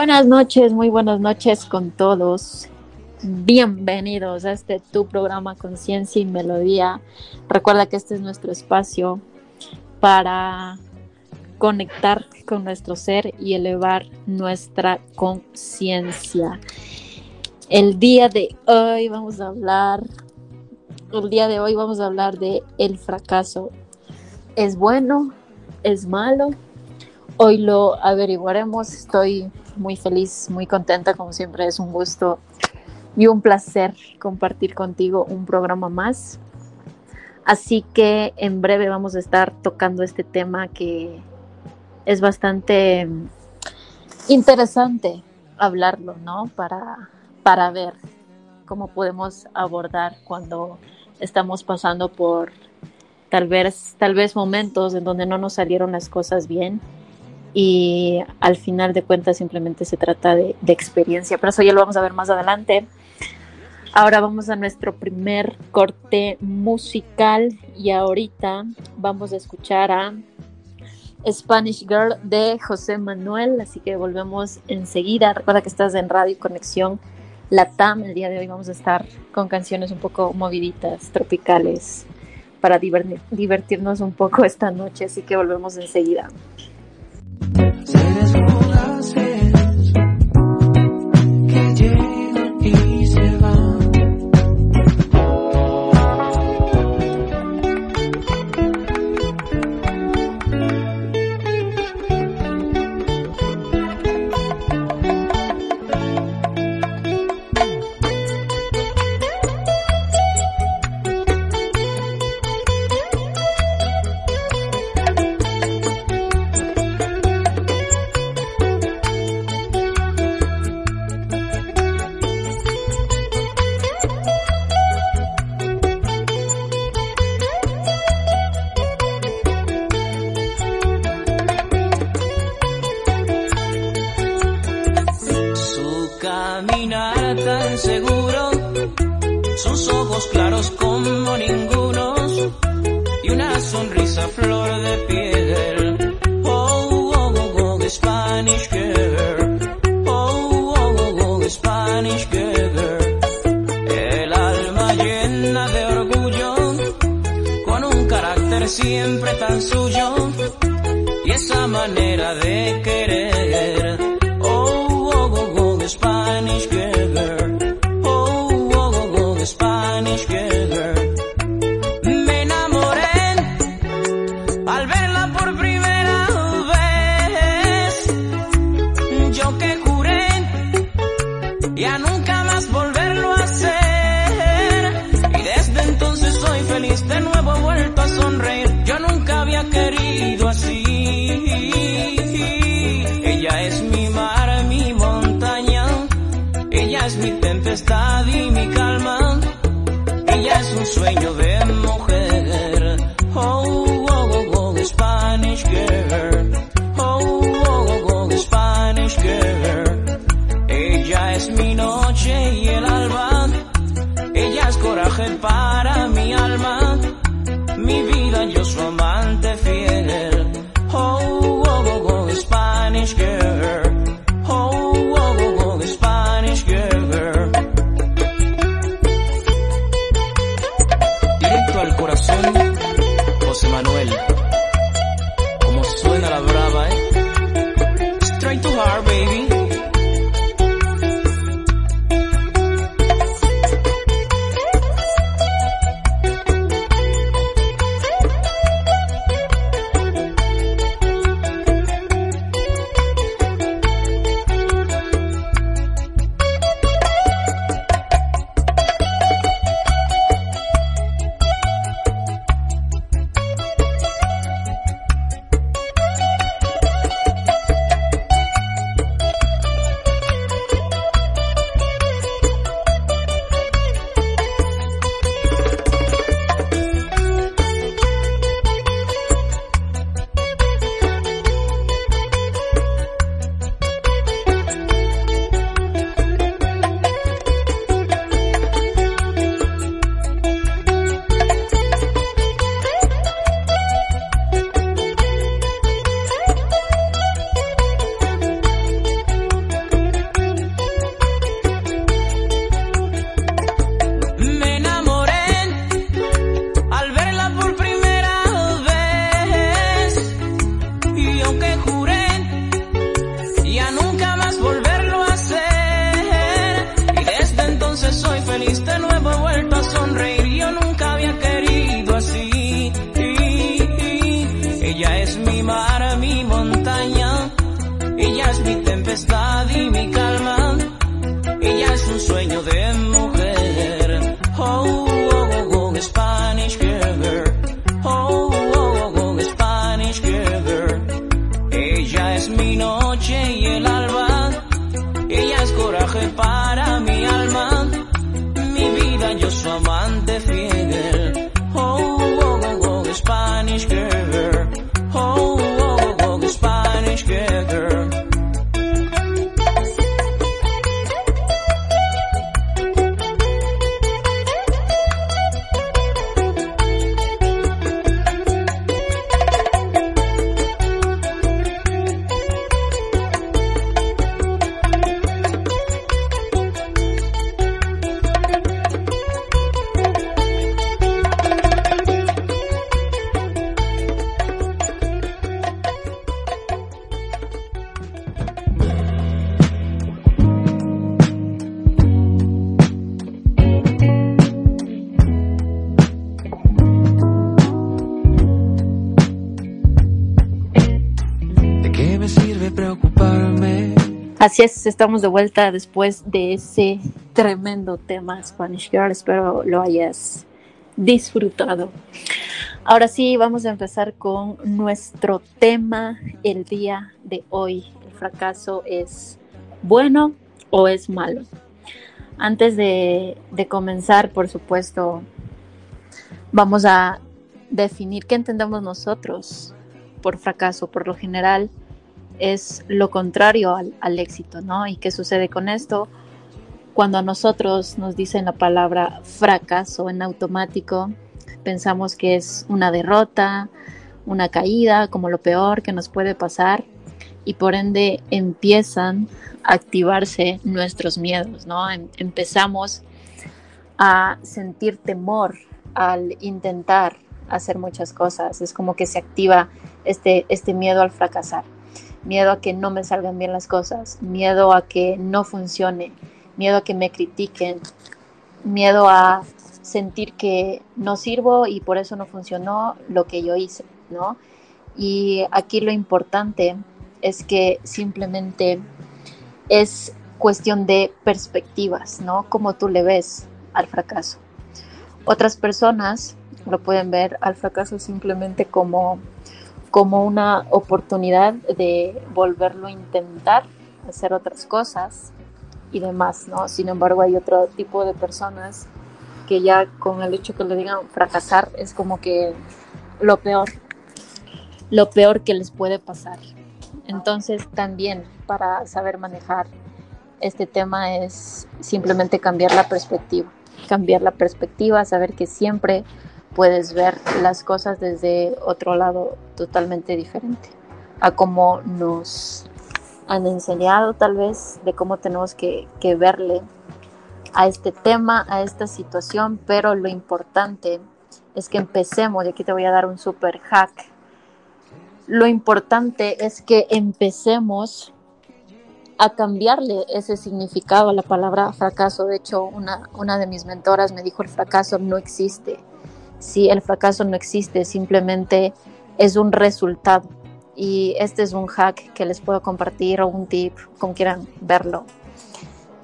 Buenas noches, muy buenas noches con todos. Bienvenidos a este tu programa Conciencia y Melodía. Recuerda que este es nuestro espacio para conectar con nuestro ser y elevar nuestra conciencia. El día de hoy vamos a hablar, el día de hoy vamos a hablar de el fracaso. ¿Es bueno? ¿Es malo? Hoy lo averiguaremos. Estoy muy feliz, muy contenta, como siempre es un gusto y un placer compartir contigo un programa más. Así que en breve vamos a estar tocando este tema que es bastante interesante hablarlo, ¿no? Para, para ver cómo podemos abordar cuando estamos pasando por tal vez, tal vez momentos en donde no nos salieron las cosas bien y al final de cuentas simplemente se trata de, experiencia, pero eso ya lo vamos a ver más adelante. Ahora vamos a nuestro primer corte musical y ahorita vamos a escuchar a Spanish Girl de José Manuel, así que volvemos enseguida. Recuerda que estás en Radio Conexión Latam. El día de hoy vamos a estar con canciones un poco moviditas, tropicales, para divertir, divertirnos un poco esta noche, así que volvemos enseguida. Estamos de vuelta después de ese tremendo tema Spanish Girl. Espero lo hayas disfrutado. Ahora sí, vamos a empezar con nuestro tema el día de hoy. ¿El fracaso es bueno o es malo? Antes de comenzar, por supuesto, vamos a definir qué entendemos nosotros por fracaso. Por lo general, es lo contrario al, éxito, ¿no? ¿Y qué sucede con esto? Cuando a nosotros nos dicen la palabra fracaso en automático, pensamos que es una derrota, una caída, como lo peor que nos puede pasar, y por ende empiezan a activarse nuestros miedos, ¿no? Em empezamos a sentir temor al intentar hacer muchas cosas, es como que se activa este, este miedo al fracasar miedo a que no me salgan bien las cosas, miedo a que no funcione, miedo a que me critiquen, miedo a sentir que no sirvo y por eso no funcionó lo que yo hice, ¿no? Y aquí lo importante es que simplemente es cuestión de perspectivas, ¿no? Como tú le ves al fracaso. Otras personas lo pueden ver al fracaso simplemente como como una oportunidad de volverlo a intentar, hacer otras cosas y demás, ¿no? Sin embargo, hay otro tipo de personas que ya con el hecho que le digan fracasar es como que lo peor, lo peor que les puede pasar. Entonces, también para saber manejar este tema es simplemente cambiar la perspectiva, cambiar la perspectiva, saber que siempre puedes ver las cosas desde otro lado totalmente diferente a cómo nos han enseñado tal vez de cómo tenemos que, verle a este tema, a esta situación, pero lo importante es que empecemos, y aquí te voy a dar un super hack, lo importante es que empecemos a cambiarle ese significado a la palabra fracaso. De hecho, una, una de mis mentoras me dijo el fracaso no existe si el fracaso no existe, simplemente es un resultado. Y este es un hack que les puedo compartir o un tip, como quieran verlo.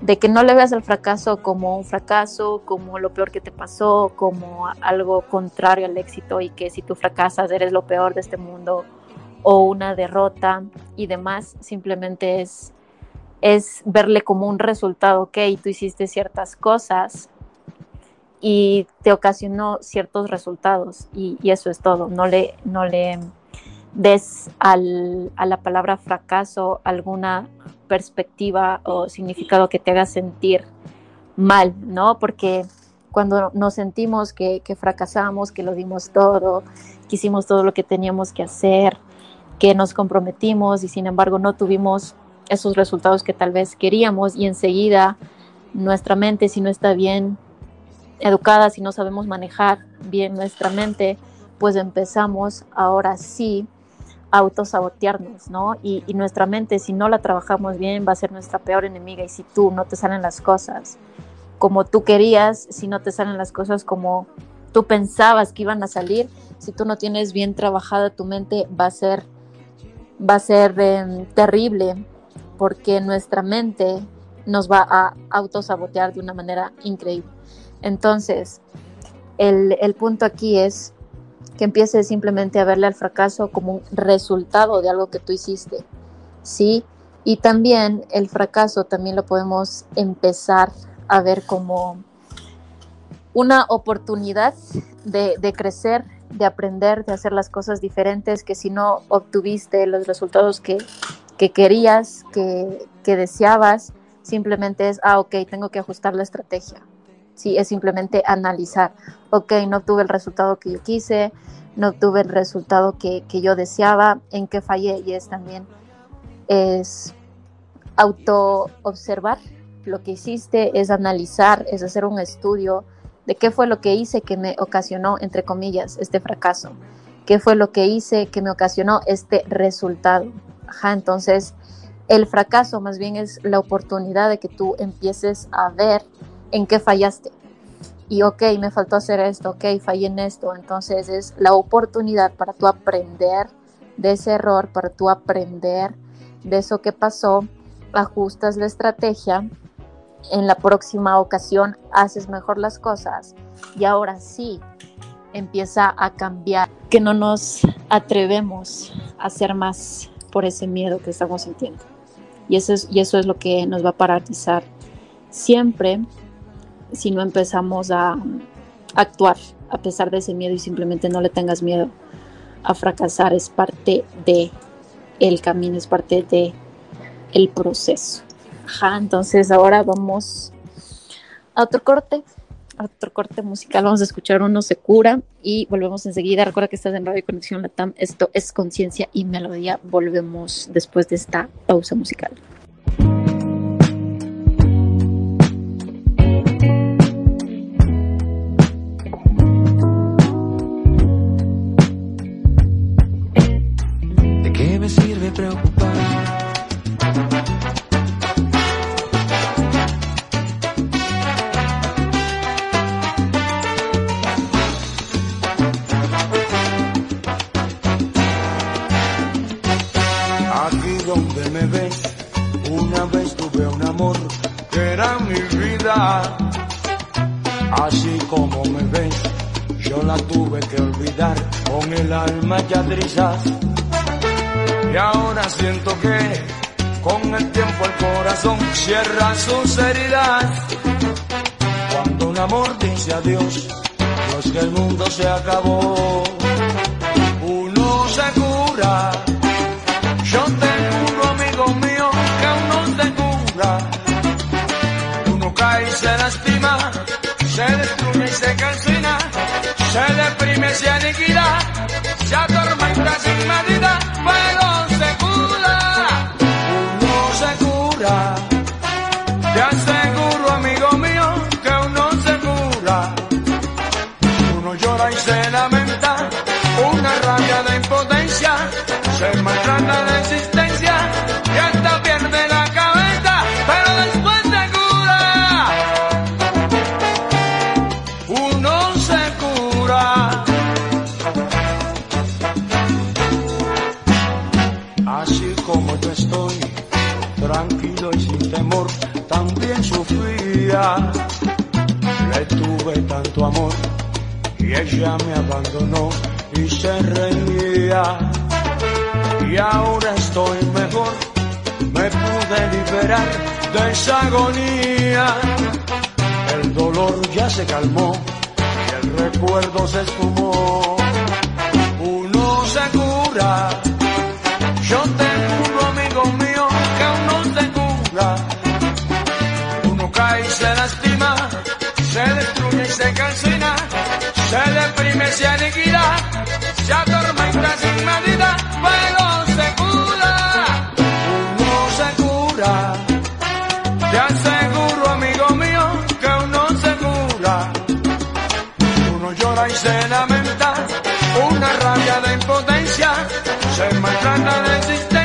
De que no le veas el fracaso como un fracaso, como lo peor que te pasó, como algo contrario al éxito y que si tú fracasas eres lo peor de este mundo o una derrota y demás. Simplemente es, es verle como un resultado, ok, tú hiciste ciertas cosas, y te ocasionó ciertos resultados y, eso es todo. No le, no le des al, a la palabra fracaso alguna perspectiva o significado que te haga sentir mal, ¿no? Porque cuando nos sentimos que, que fracasamos, que lo dimos todo, que hicimos todo lo que teníamos que hacer, que nos comprometimos y sin embargo no tuvimos esos resultados que tal vez queríamos y enseguida nuestra mente si no está bien educadas y no sabemos manejar bien nuestra mente, pues empezamos ahora sí autosabotearnos, ¿no? Y, nuestra mente, si no la trabajamos bien, va a ser nuestra peor enemiga. Y si tú no te salen las cosas como tú querías, si no te salen las cosas como tú pensabas que iban a salir, si tú no tienes bien trabajada tu mente, va a ser, va a ser eh, terrible, porque nuestra mente nos va a autosabotear de una manera increíble. Entonces, el, punto aquí es que empieces simplemente a verle al fracaso como un resultado de algo que tú hiciste, ¿sí? Y también el fracaso también lo podemos empezar a ver como una oportunidad de, crecer, de aprender, de hacer las cosas diferentes, que si no obtuviste los resultados que, que querías, que, que deseabas, simplemente es, ah, ok, tengo que ajustar la estrategia, sí, es simplemente analizar, ok, no obtuve el resultado que yo quise, no obtuve el resultado que, que yo deseaba, en qué fallé y es también, es auto observar lo que hiciste, es analizar, es hacer un estudio de qué fue lo que hice que me ocasionó, entre comillas, este fracaso, qué fue lo que hice que me ocasionó este resultado. Ajá, entonces el fracaso más bien es la oportunidad de que tú empieces a ver en qué fallaste. Y ok, me faltó hacer esto, ok, fallé en esto. Entonces es la oportunidad para tú aprender de ese error, para tú aprender de eso que pasó, ajustas la estrategia, en la próxima ocasión haces mejor las cosas y ahora sí empieza a cambiar, que no nos atrevemos a hacer más por ese miedo que estamos sintiendo. Y eso es, y eso es lo que nos va a paralizar siempre si no empezamos a actuar a pesar de ese miedo y simplemente no le tengas miedo a fracasar es parte de el camino es parte de el proceso. Entonces ahora vamos a otro corte otro corte musical. Vamos a escuchar uno se cura y volvemos enseguida. Recuerda que estás en Radio Conexión Latam. Esto es conciencia y melodía. Volvemos después de esta pausa musical preocupar? Aquí donde me ves, una vez tuve un amor que era mi vida. Así como me ves, yo la tuve que olvidar con el alma ya trizas. Y siento que con el tiempo el corazón cierra sus heridas. Cuando un amor dice adiós, no es que el mundo se acabó. Uno se cura. Yo te juro, amigo mío, que uno se cura. Uno cae y se lastima, se destruye y se calcina, se deprime, se aniquila, se atormenta sin medida, pero se y ella me abandonó y se reía. Y ahora estoy mejor, me pude liberar de esa agonía. El dolor ya se calmó y el recuerdo se esfumó. Uno se cura, Uno llora y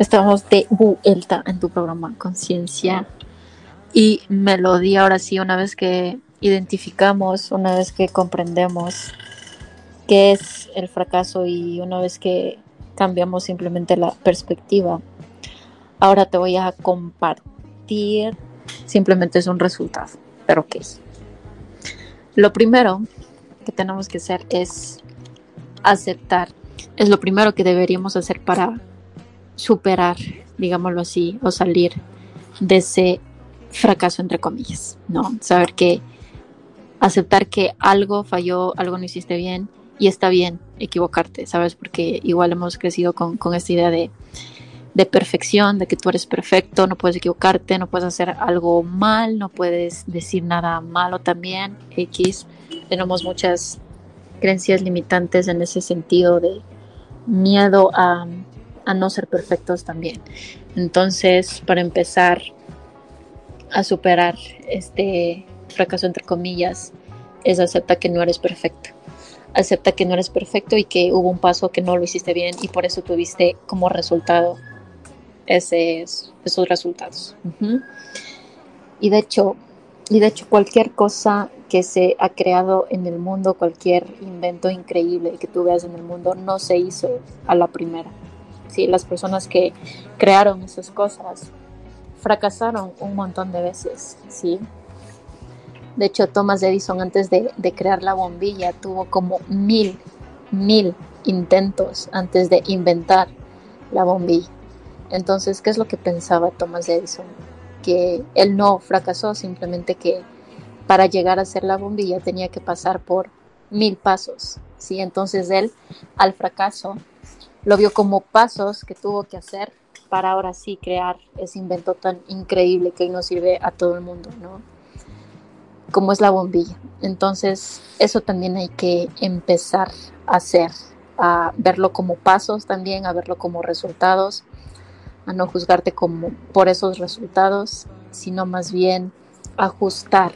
Estamos de vuelta en tu programa Conciencia y Melodía. Ahora sí, una vez que identificamos, una vez que comprendemos qué es el fracaso y una vez que cambiamos simplemente la perspectiva, ahora te voy a compartir, simplemente es un resultado, pero ¿qué es? Lo primero que tenemos que hacer es aceptar, es lo primero que deberíamos hacer para superar, digámoslo así, o salir de ese fracaso entre comillas, ¿no? Saber que aceptar que algo falló, algo no hiciste bien y está bien equivocarte, ¿sabes? Porque igual hemos crecido con, esta idea de, de, perfección, de que tú eres perfecto, no puedes equivocarte, no puedes hacer algo mal, no puedes decir nada malo también, X. Tenemos muchas creencias limitantes en ese sentido de miedo a a no ser perfectos también. Entonces, para empezar a superar este fracaso entre comillas, es acepta que no eres perfecto. Acepta que no eres perfecto y que hubo un paso que no lo hiciste bien y por eso tuviste como resultado ese, esos resultados. Y de hecho, y de hecho cualquier cosa que se ha creado en el mundo, cualquier invento increíble que tú veas en el mundo, no se hizo a la primera. ¿Sí? Las personas que crearon esas cosas fracasaron un montón de veces, ¿sí? De hecho, Thomas Edison antes de, crear la bombilla tuvo como mil, mil intentos antes de inventar la bombilla. Entonces, ¿qué es lo que pensaba Thomas Edison? Que él no fracasó, simplemente que para llegar a ser la bombilla tenía que pasar por mil pasos, ¿sí? Entonces él al fracaso lo vio como pasos que tuvo que hacer para ahora sí crear ese invento tan increíble que hoy nos sirve a todo el mundo, ¿no? Como es la bombilla. Entonces, eso también hay que empezar a hacer, a verlo como pasos también, a verlo como resultados, a no juzgarte como por esos resultados, sino más bien ajustar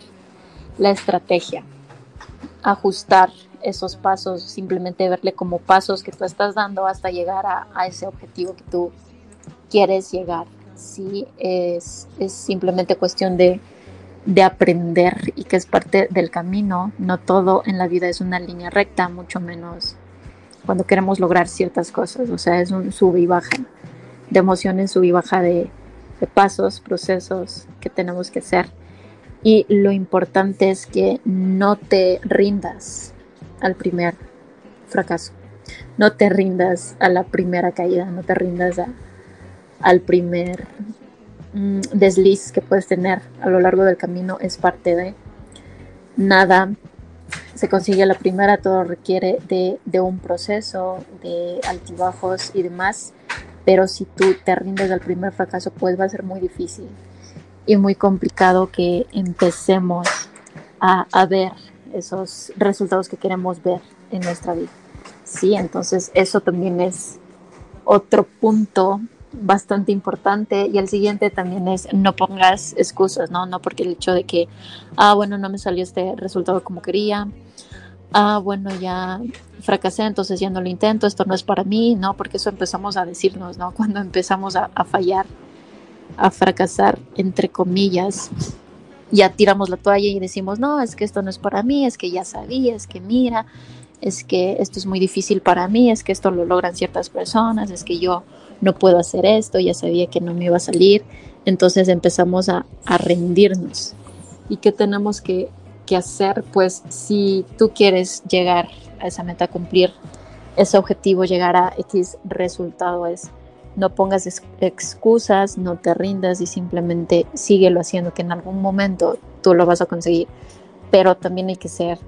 la estrategia, ajustar esos pasos, simplemente verle como pasos que tú estás dando hasta llegar a, ese objetivo que tú quieres llegar. Sí, es, es simplemente cuestión de, de aprender y que es parte del camino. No todo en la vida es una línea recta, mucho menos cuando queremos lograr ciertas cosas. O sea, es un sub y baja de emociones, sub y baja de pasos, procesos que tenemos que hacer. Y lo importante es que no te rindas al primer fracaso. No te rindas a la primera caída, no te rindas a, al primer mm, desliz que puedes tener a lo largo del camino. Es parte de nada. Se consigue la primera, todo requiere de, de un proceso, de altibajos y demás. Pero si tú te rindes al primer fracaso, pues va a ser muy difícil y muy complicado que empecemos a, a ver esos resultados que queremos ver en nuestra vida. Sí, entonces eso también es otro punto bastante importante y el siguiente también es no pongas excusas, ¿no? No porque el hecho de que, ah, bueno, no me salió este resultado como quería, ah, bueno, ya fracasé, entonces ya no lo intento, esto no es para mí, ¿no? Porque eso empezamos a decirnos, ¿no? Cuando empezamos a, a fallar, a fracasar, entre comillas, ya tiramos la toalla y decimos, no, es que esto no es para mí, es que ya sabía, es que mira, es que esto es muy difícil para mí, es que esto lo logran ciertas personas, es que yo no puedo hacer esto, ya sabía que no me iba a salir, entonces empezamos a, a rendirnos. ¿Y qué tenemos que, que hacer? Pues si tú quieres llegar a esa meta, cumplir ese objetivo, llegar a X resultado es no pongas excusas, no te rindas y simplemente síguelo haciendo, que en algún momento tú lo vas a conseguir. Pero también hay que ser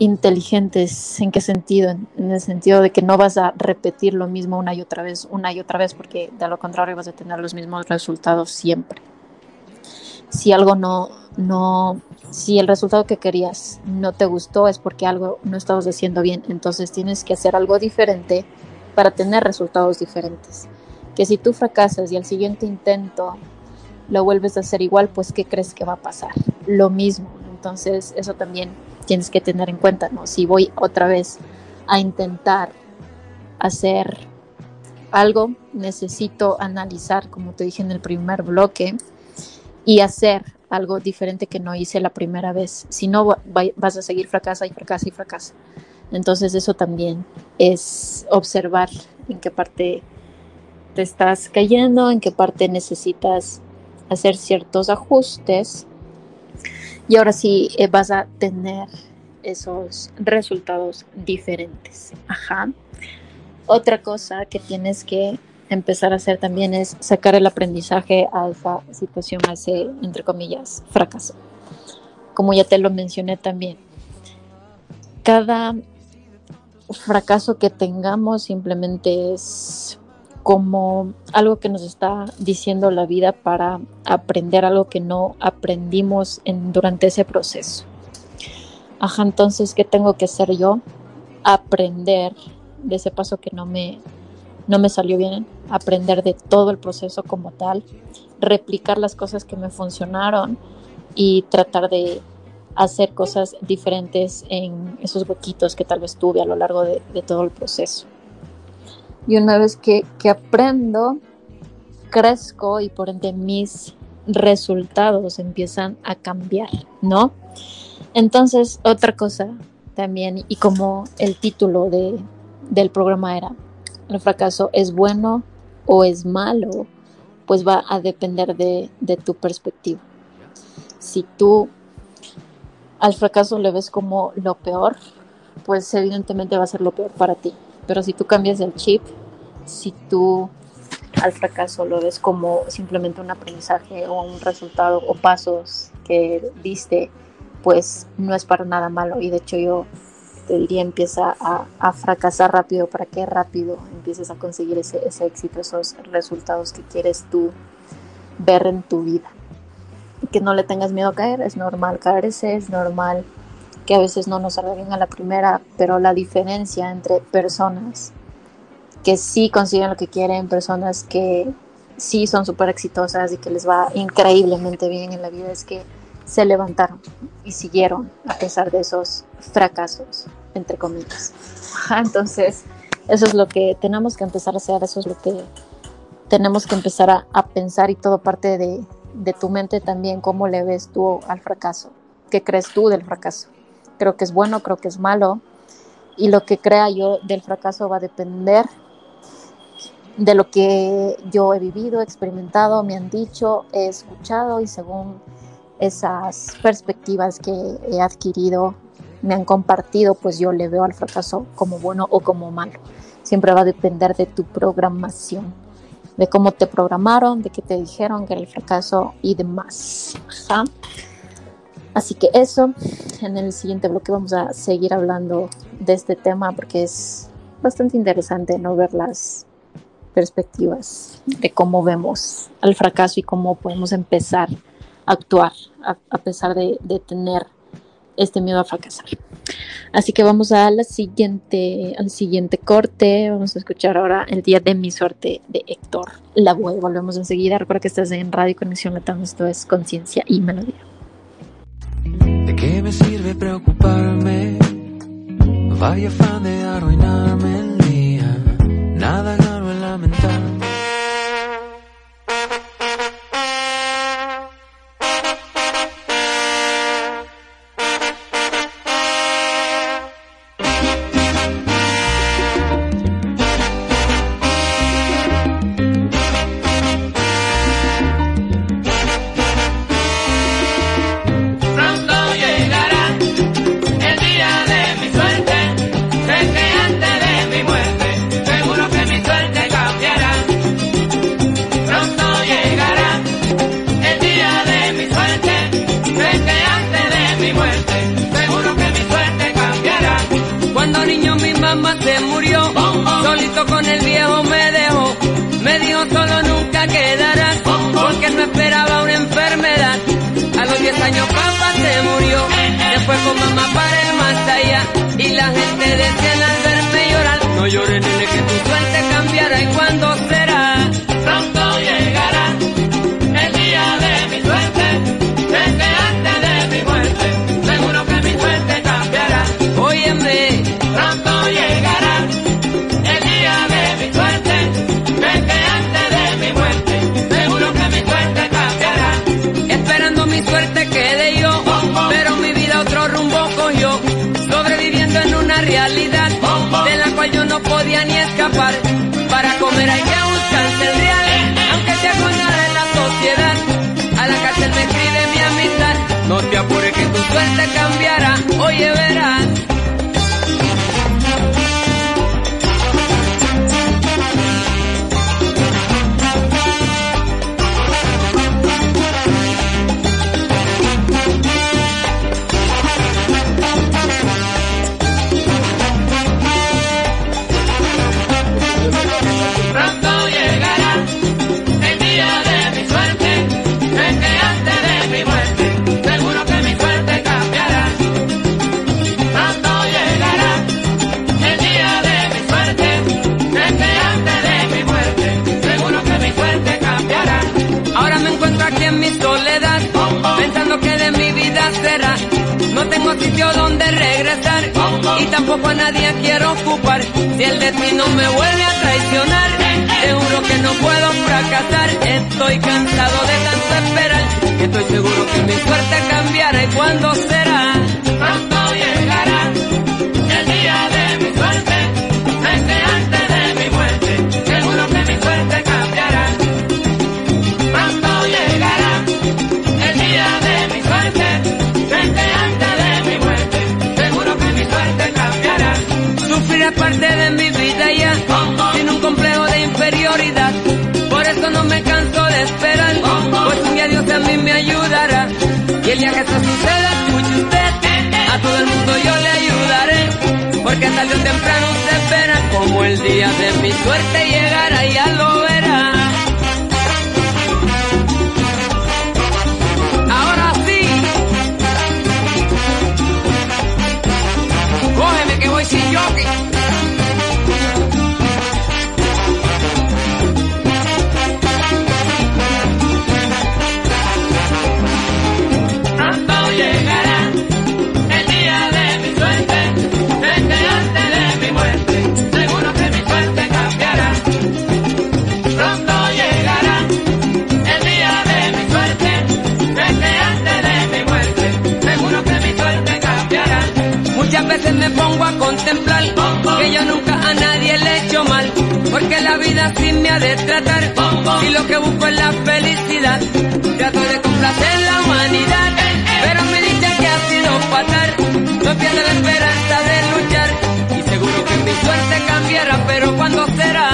inteligentes. ¿En qué sentido? En el sentido de que no vas a repetir lo mismo una y otra vez, una y otra vez, porque de lo contrario vas a tener los mismos resultados siempre. Si algo no, no, si el resultado que querías no te gustó es porque algo no estabas haciendo bien, entonces tienes que hacer algo diferente para tener resultados diferentes. Que si tú fracasas y al siguiente intento lo vuelves a hacer igual, pues ¿qué crees que va a pasar? Lo mismo. Entonces eso también tienes que tener en cuenta, ¿no? Si voy otra vez a intentar hacer algo, necesito analizar, como te dije en el primer bloque, y hacer algo diferente que no hice la primera vez. Si no, vas a seguir fracasa y fracasa y fracasa. Entonces eso también es observar en qué parte te estás cayendo, en qué parte necesitas hacer ciertos ajustes y ahora sí eh, vas a tener esos resultados diferentes. Ajá. Otra cosa que tienes que empezar a hacer también es sacar el aprendizaje a esa situación, a entre comillas, fracaso. Como ya te lo mencioné también, cada fracaso que tengamos simplemente es como algo que nos está diciendo la vida para aprender algo que no aprendimos en, durante ese proceso. Ajá, entonces, ¿qué tengo que hacer yo? Aprender de ese paso que no me, no me salió bien, aprender de todo el proceso como tal, replicar las cosas que me funcionaron y tratar de hacer cosas diferentes en esos huequitos que tal vez tuve a lo largo de, de todo el proceso. Y una vez que, que, aprendo, crezco y por ende mis resultados empiezan a cambiar, ¿no? Entonces, otra cosa también, y como el título de, del programa era, el fracaso es bueno o es malo, pues va a depender de, de tu perspectiva. Si tú al fracaso le ves como lo peor, pues evidentemente va a ser lo peor para ti. Pero si tú cambias el chip, si tú al fracaso lo ves como simplemente un aprendizaje o un resultado o pasos que diste, pues no es para nada malo. Y de hecho yo te diría empieza a, fracasar rápido para que rápido empieces a conseguir ese, ese éxito, esos resultados que quieres tú ver en tu vida. Que no le tengas miedo a caer, es normal caerse, es normal que a veces no nos salga bien a la primera, pero la diferencia entre personas que sí consiguen lo que quieren, personas que sí son súper exitosas y que les va increíblemente bien en la vida es que se levantaron y siguieron a pesar de esos fracasos, entre comillas. Entonces, eso es lo que tenemos que empezar a hacer, eso es lo que tenemos que empezar a, pensar y todo parte de, de tu mente también, cómo le ves tú al fracaso, qué crees tú del fracaso. Creo que es bueno, creo que es malo, y lo que crea yo del fracaso va a depender de lo que yo he vivido, experimentado, me han dicho, he escuchado y según esas perspectivas que he adquirido, me han compartido, pues yo le veo al fracaso como bueno o como malo. Siempre va a depender de tu programación, de cómo te programaron, de qué te dijeron que el fracaso y demás. Así que eso, en el siguiente bloque vamos a seguir hablando de este tema porque es bastante interesante no ver las perspectivas de cómo vemos al fracaso y cómo podemos empezar a actuar a, pesar de, tener este miedo a fracasar. Así que vamos a la siguiente, al siguiente corte. Vamos a escuchar ahora el día de mi suerte de Héctor La Volvemos enseguida. Recuerda que estás en Radio Conexión Latam. Esto es Conciencia y Melodía. ¿De qué me sirve preocuparme? Vaya afán de arruinarme el día. Nada sitio donde regresar y tampoco a nadie quiero ocupar. Si el destino me vuelve a traicionar, seguro que no puedo fracasar. Estoy cansado de tanto esperar estoy seguro que mi suerte cambiará y cuándo será. Pronto llegará el día de mi suerte, desde antes de mi muerte, seguro que mi suerte cambiará. de mi vida ya, sin un complejo de inferioridad. Por eso no me canso de esperar, pues un día Dios a mí me ayudará. Y el día que eso suceda, escuche usted, a todo el mundo yo le ayudaré, porque tarde o temprano se espera, como el día de mi suerte llegará, y ya lo verá. Me pongo a contemplar que yo nunca a nadie le he hecho mal, porque la vida sí me ha de tratar y lo que busco es la felicidad. Trato de complacer la humanidad, pero me dicen que ha sido fatal. No pierdo la esperanza de luchar y seguro que mi suerte cambiará, pero cuando será?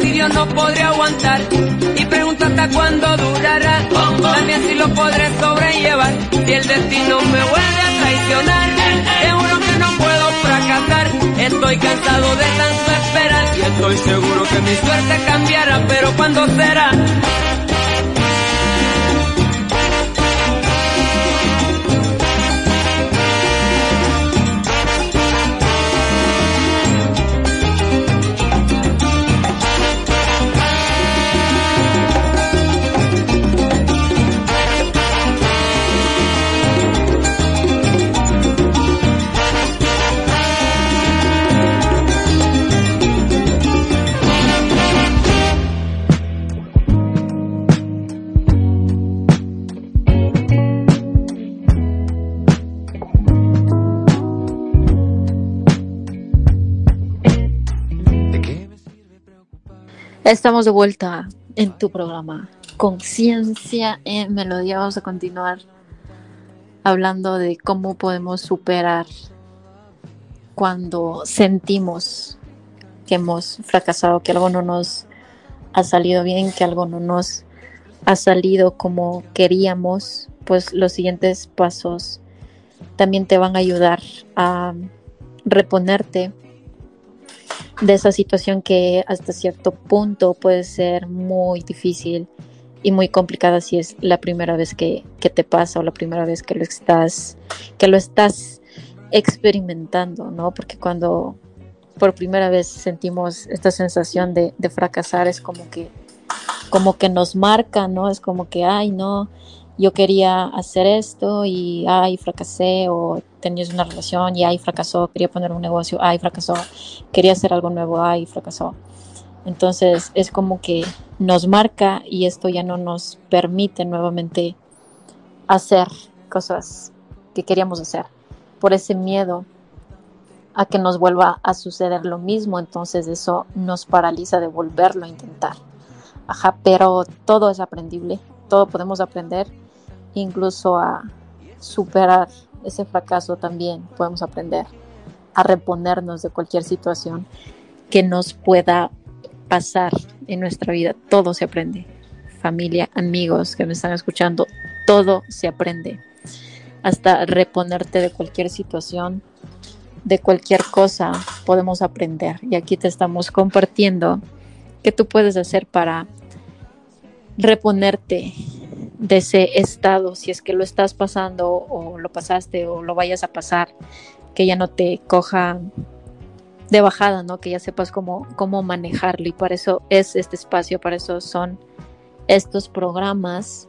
Martirio no podré aguantar. Y pregunto hasta cuándo durará. También si lo podré sobrellevar. Si el destino me vuelve a traicionar, seguro que no puedo fracasar. Estoy cansado de tanto esperar y estoy seguro que mi suerte cambiará, pero ¿cuándo será? Estamos de vuelta en tu programa Conciencia en Melodía. Vamos a continuar hablando de cómo podemos superar cuando sentimos que hemos fracasado, que algo no nos ha salido bien, que algo no nos ha salido como queríamos, pues los siguientes pasos también te van a ayudar a reponerte de esa situación que hasta cierto punto puede ser muy difícil y muy complicada si es la primera vez que, que, te pasa o la primera vez que lo estás que lo estás experimentando, ¿no? Porque cuando por primera vez sentimos esta sensación de, de fracasar es como que como que nos marca, ¿no? Es como que, ay, no, yo quería hacer esto y ay, fracasé, o tenías una relación y ay, fracasó, quería poner un negocio, ay, fracasó, quería hacer algo nuevo, ay, fracasó. Entonces es como que nos marca y esto ya no nos permite nuevamente hacer cosas que queríamos hacer por ese miedo a que nos vuelva a suceder lo mismo, entonces eso nos paraliza de volverlo a intentar. Ajá, pero todo es aprendible, todo podemos aprender, incluso a superar ese fracaso también podemos aprender a reponernos de cualquier situación que nos pueda pasar en nuestra vida. Todo se aprende. Familia, amigos que me están escuchando, todo se aprende. Hasta reponerte de cualquier situación, de cualquier cosa, podemos aprender. Y aquí te estamos compartiendo qué tú puedes hacer para reponerte de ese estado, si es que lo estás pasando o lo pasaste o lo vayas a pasar, que ya no te coja de bajada, ¿no? Que ya sepas cómo, cómo manejarlo y para eso es este espacio, para eso son estos programas,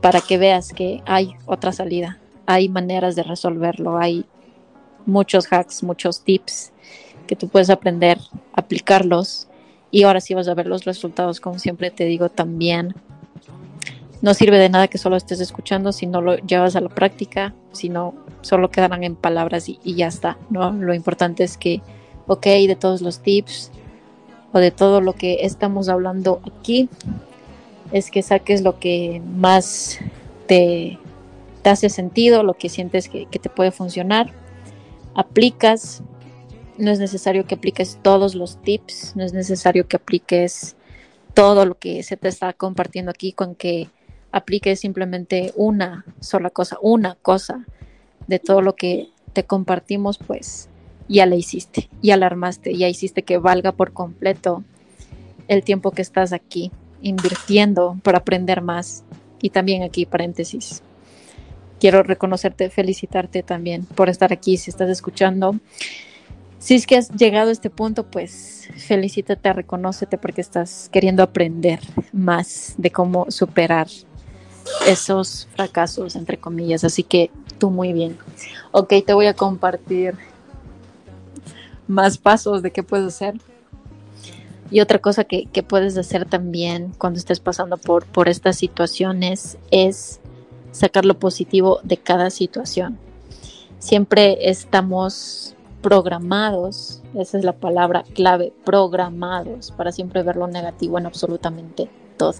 para que veas que hay otra salida, hay maneras de resolverlo, hay muchos hacks, muchos tips que tú puedes aprender, aplicarlos y ahora sí vas a ver los resultados, como siempre te digo también no sirve de nada que solo estés escuchando si no lo llevas a la práctica, si no, solo quedarán en palabras y, ya está, ¿no? Lo importante es que, ok, de todos los tips o de todo lo que estamos hablando aquí, es que saques lo que más te te hace sentido, lo que sientes que, que te puede funcionar, aplicas. No es necesario que apliques todos los tips, no es necesario que apliques todo lo que se te está compartiendo aquí, con que apliques simplemente una sola cosa, una cosa de todo lo que te compartimos, pues ya la hiciste, ya la armaste, ya hiciste que valga por completo el tiempo que estás aquí invirtiendo para aprender más. Y también aquí, paréntesis, quiero reconocerte, felicitarte también por estar aquí, si estás escuchando. Si es que has llegado a este punto, pues felicítate, reconócete porque estás queriendo aprender más de cómo superar esos fracasos, entre comillas. Así que tú muy bien. Ok, te voy a compartir más pasos de qué puedes hacer. Y otra cosa que, que, puedes hacer también cuando estés pasando por, por estas situaciones es sacar lo positivo de cada situación. Siempre estamos programados, esa es la palabra clave, programados para siempre ver lo negativo en absolutamente todo.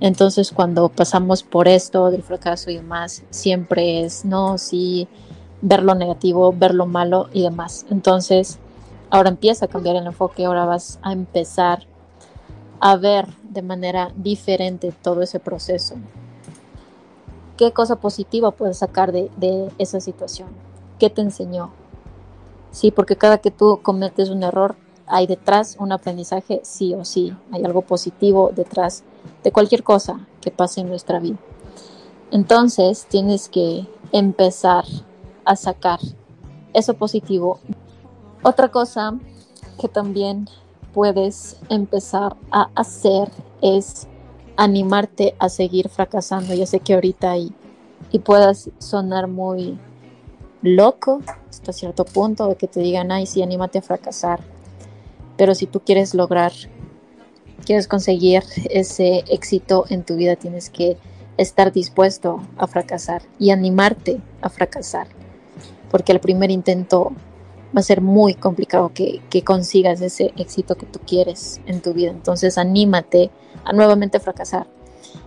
Entonces cuando pasamos por esto del fracaso y demás, siempre es, no, sí, ver lo negativo, ver lo malo y demás. Entonces, ahora empieza a cambiar el enfoque, ahora vas a empezar a ver de manera diferente todo ese proceso. ¿Qué cosa positiva puedes sacar de, de esa situación? ¿Qué te enseñó? Sí, porque cada que tú cometes un error, hay detrás un aprendizaje, sí o sí. Hay algo positivo detrás de cualquier cosa que pase en nuestra vida. Entonces, tienes que empezar a sacar eso positivo. Otra cosa que también puedes empezar a hacer es animarte a seguir fracasando. Ya sé que ahorita y, y puedas sonar muy loco hasta cierto punto de que te digan, ay, sí, anímate a fracasar. Pero si tú quieres lograr, quieres conseguir ese éxito en tu vida, tienes que estar dispuesto a fracasar y animarte a fracasar porque el primer intento va a ser muy complicado que, consigas ese éxito que tú quieres en tu vida. Entonces anímate a nuevamente fracasar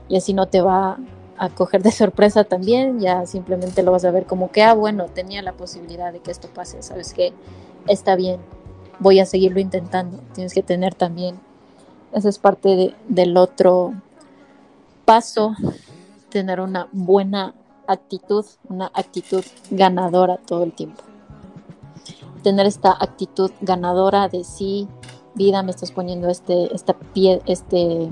y así no te va a coger de sorpresa también, ya simplemente lo vas a ver como que, ah, bueno, tenía la posibilidad de que esto pase, sabes que está bien, voy a seguirlo intentando. Tienes que tener también, esa es parte del otro paso, tener una buena actitud, una actitud ganadora todo el tiempo. Tener esta actitud ganadora de sí, vida, me estás poniendo este, esta, pie, este,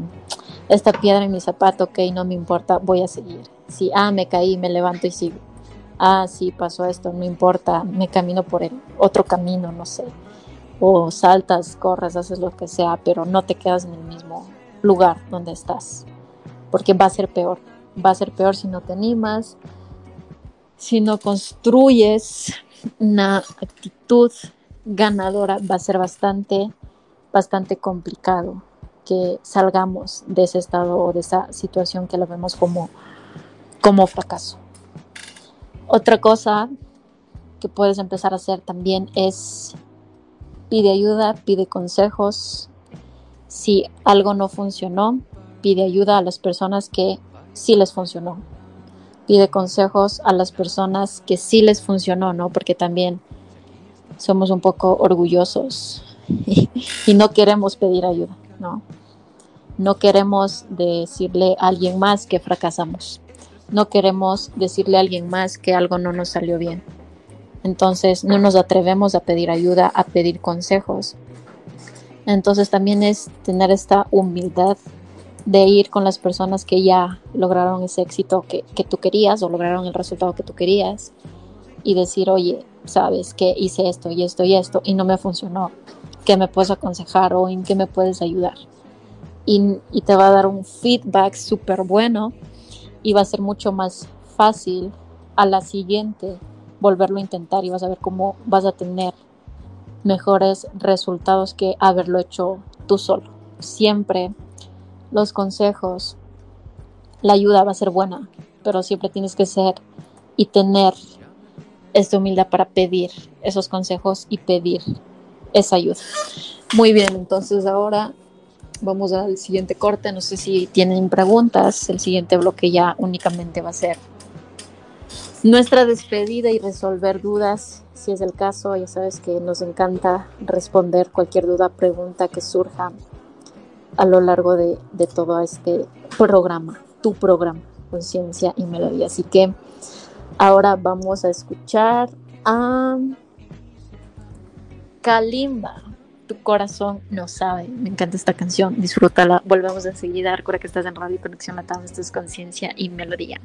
esta piedra en mi zapato, ok, no me importa, voy a seguir. Si, ah, me caí, me levanto y sigo. Ah, sí, pasó esto, no importa, me camino por el otro camino, no sé. O saltas, corres, haces lo que sea, pero no te quedas en el mismo lugar donde estás, porque va a ser peor va a ser peor si no te animas, si no construyes una actitud ganadora, va a ser bastante, bastante complicado que salgamos de ese estado o de esa situación que lo vemos como, como fracaso. Otra cosa que puedes empezar a hacer también es pide ayuda, pide consejos. Si algo no funcionó, pide ayuda a las personas que sí les funcionó. Pide consejos a las personas que sí les funcionó, ¿no? Porque también somos un poco orgullosos y, no queremos pedir ayuda, ¿no? No queremos decirle a alguien más que fracasamos. No queremos decirle a alguien más que algo no nos salió bien. Entonces no nos atrevemos a pedir ayuda, a pedir consejos. Entonces también es tener esta humildad de ir con las personas que ya lograron ese éxito que, tú querías o lograron el resultado que tú querías y decir, oye, sabes que hice esto y esto y esto y no me funcionó, ¿qué me puedes aconsejar o en qué me puedes ayudar? Y, y te va a dar un feedback súper bueno y va a ser mucho más fácil a la siguiente volverlo a intentar y vas a ver cómo vas a tener mejores resultados que haberlo hecho tú solo. Siempre los consejos, la ayuda va a ser buena, pero siempre tienes que ser y tener esta humildad para pedir esos consejos y pedir esa ayuda. Muy bien, entonces ahora vamos al siguiente corte. No sé si tienen preguntas. El siguiente bloque ya únicamente va a ser nuestra despedida y resolver dudas, si es el caso, ya sabes que nos encanta responder cualquier duda, pregunta que surja a lo largo de, todo este programa, tu programa, Conciencia y Melodía. Así que ahora vamos a escuchar a Kalimba. Tu corazón no sabe. Me encanta esta canción. Disfrútala. Volvemos enseguida. Recuerda que estás en Radio Conexión Latam. Esto es Conciencia y Melodía.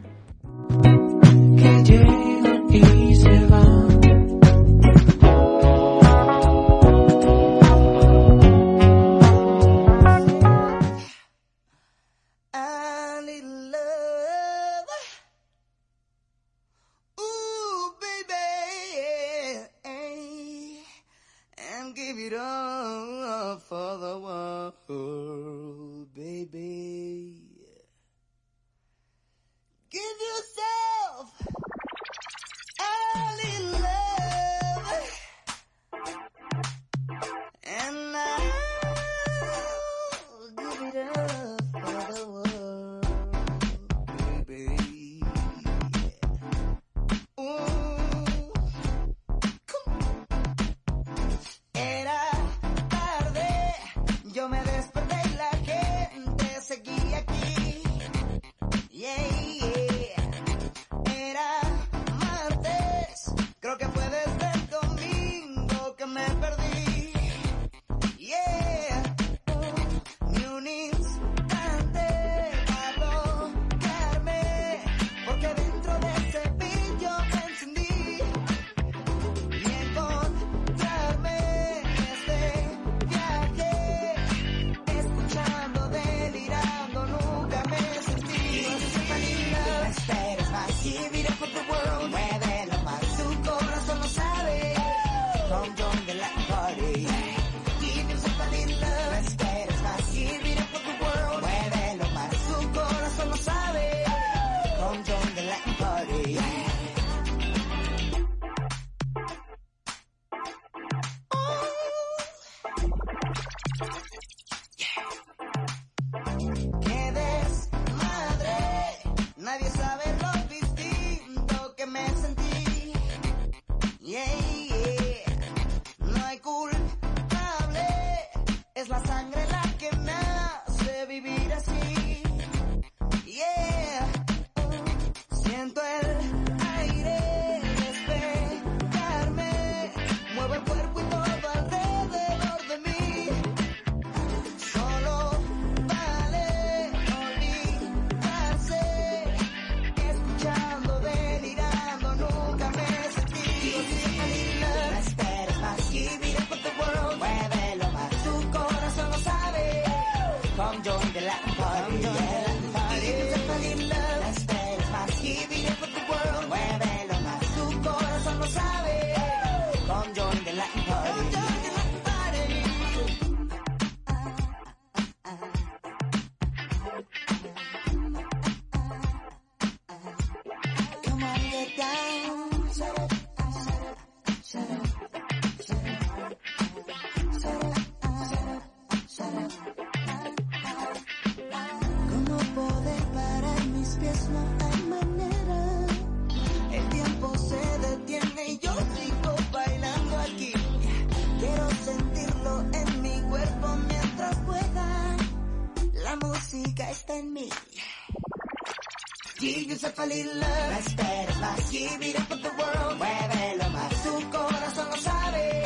Give yourself a little love? No esperes más. Give it up with the world. Muévelo más. Tu corazón lo sabe.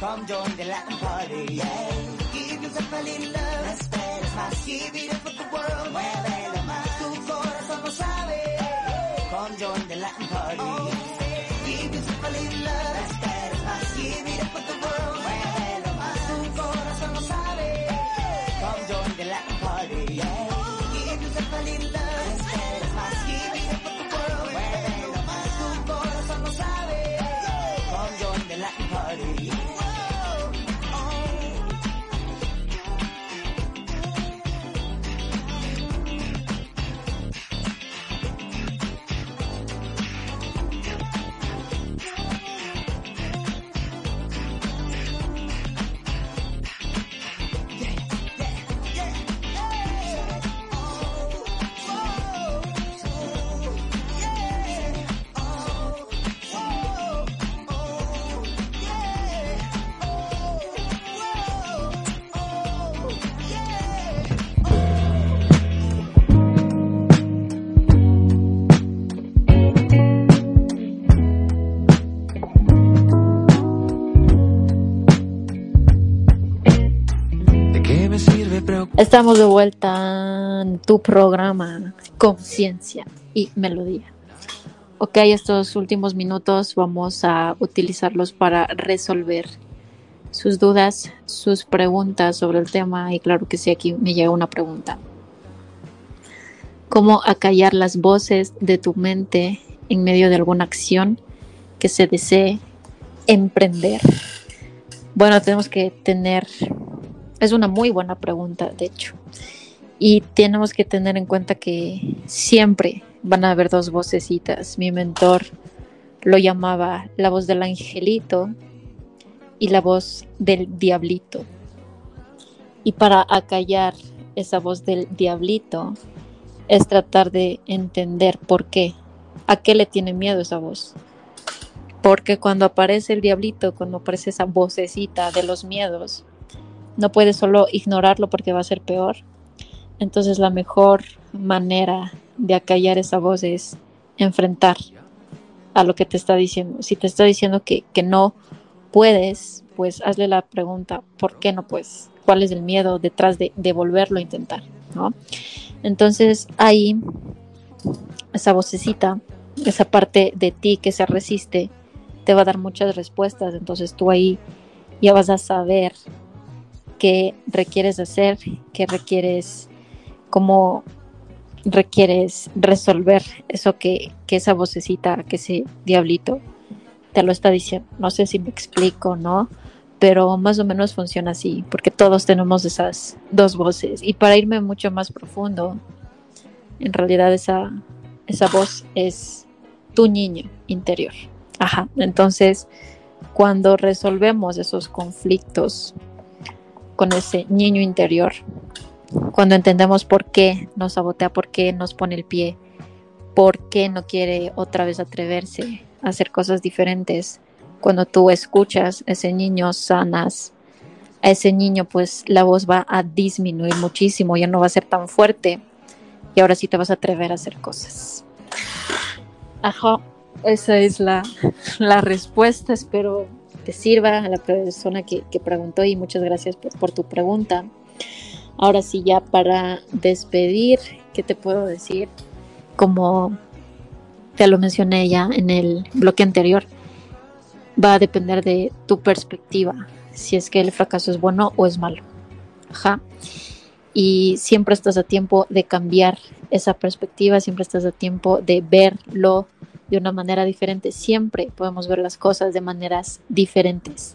Come join the Latin party. Yeah. Give you se fall love. No esperes más. Give it up with the world. Muévelo más. Tu corazón lo sabe. Come join the Latin party. Oh, yeah. Give you se fall love. No Estamos de vuelta en tu programa Conciencia y Melodía. Ok, estos últimos minutos vamos a utilizarlos para resolver sus dudas, sus preguntas sobre el tema y claro que sí, aquí me llega una pregunta. ¿Cómo acallar las voces de tu mente en medio de alguna acción que se desee emprender? Bueno, tenemos que tener, es una muy buena pregunta, de hecho, y tenemos que tener en cuenta que siempre van a haber dos vocecitas. Mi mentor lo llamaba la voz del angelito y la voz del diablito. Y para acallar esa voz del diablito es tratar de entender por qué, a qué le tiene miedo esa voz. Porque cuando aparece el diablito, cuando aparece esa vocecita de los miedos, no puedes solo ignorarlo porque va a ser peor. Entonces la mejor manera de acallar esa voz es enfrentar a lo que te está diciendo. Si te está diciendo que, que no puedes, pues hazle la pregunta, ¿por qué no puedes? ¿Cuál es el miedo detrás de, de volverlo a intentar? ¿no? Entonces ahí, esa vocecita, esa parte de ti que se resiste, te va a dar muchas respuestas. Entonces tú ahí ya vas a saber qué requieres hacer, qué requieres, cómo requieres resolver eso que, que esa vocecita, que ese diablito te lo está diciendo. No sé si me explico, ¿no? Pero más o menos funciona así, porque todos tenemos esas dos voces. Y para irme mucho más profundo, en realidad esa, esa voz es tu niño interior. Ajá, entonces cuando resolvemos esos conflictos con ese niño interior, cuando entendemos por qué nos sabotea, por qué nos pone el pie, por qué no quiere otra vez atreverse a hacer cosas diferentes, cuando tú escuchas a ese niño sanas, a ese niño pues la voz va a disminuir muchísimo, ya no va a ser tan fuerte y ahora sí te vas a atrever a hacer cosas. Ajá, esa es la, la respuesta. Espero te sirva a la persona que, preguntó y muchas gracias por, por, tu pregunta. Ahora sí, ya para despedir, ¿qué te puedo decir? Como te lo mencioné ya en el bloque anterior, va a depender de tu perspectiva, si es que el fracaso es bueno o es malo. Ajá. Y siempre estás a tiempo de cambiar esa perspectiva, siempre estás a tiempo de verlo de una manera diferente. Siempre podemos ver las cosas de maneras diferentes.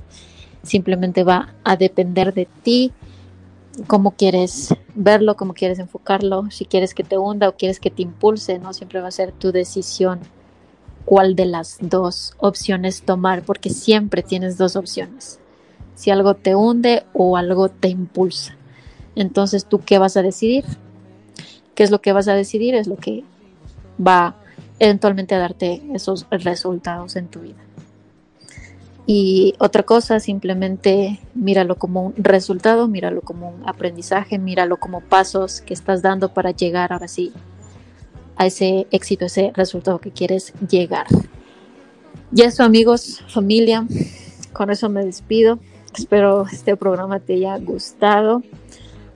Simplemente va a depender de ti cómo quieres verlo, cómo quieres enfocarlo, si quieres que te hunda o quieres que te impulse, ¿no? Siempre va a ser tu decisión cuál de las dos opciones tomar, porque siempre tienes dos opciones. Si algo te hunde o algo te impulsa. Entonces, ¿tú qué vas a decidir? ¿Qué es lo que vas a decidir? Es lo que va eventualmente a darte esos resultados en tu vida. Y otra cosa, simplemente míralo como un resultado, míralo como un aprendizaje, míralo como pasos que estás dando para llegar ahora sí a ese éxito, ese resultado que quieres llegar. Y eso amigos, familia, con eso me despido. Espero este programa te haya gustado,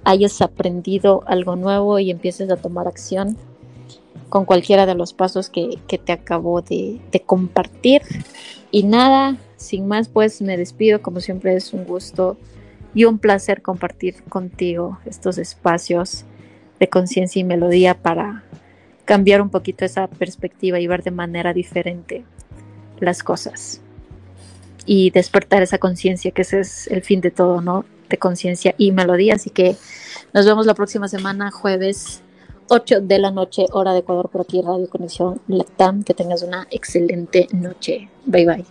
hayas aprendido algo nuevo y empieces a tomar acción con cualquiera de los pasos que, que te acabo de, compartir. Y nada, sin más, pues me despido. Como siempre es un gusto y un placer compartir contigo estos espacios de conciencia y melodía para cambiar un poquito esa perspectiva y ver de manera diferente las cosas. Y despertar esa conciencia, que ese es el fin de todo, ¿no? De conciencia y melodía. Así que nos vemos la próxima semana, jueves 8 de la noche, hora de Ecuador, por aquí, Radio Conexión Latam. Que tengas una excelente noche. Bye bye.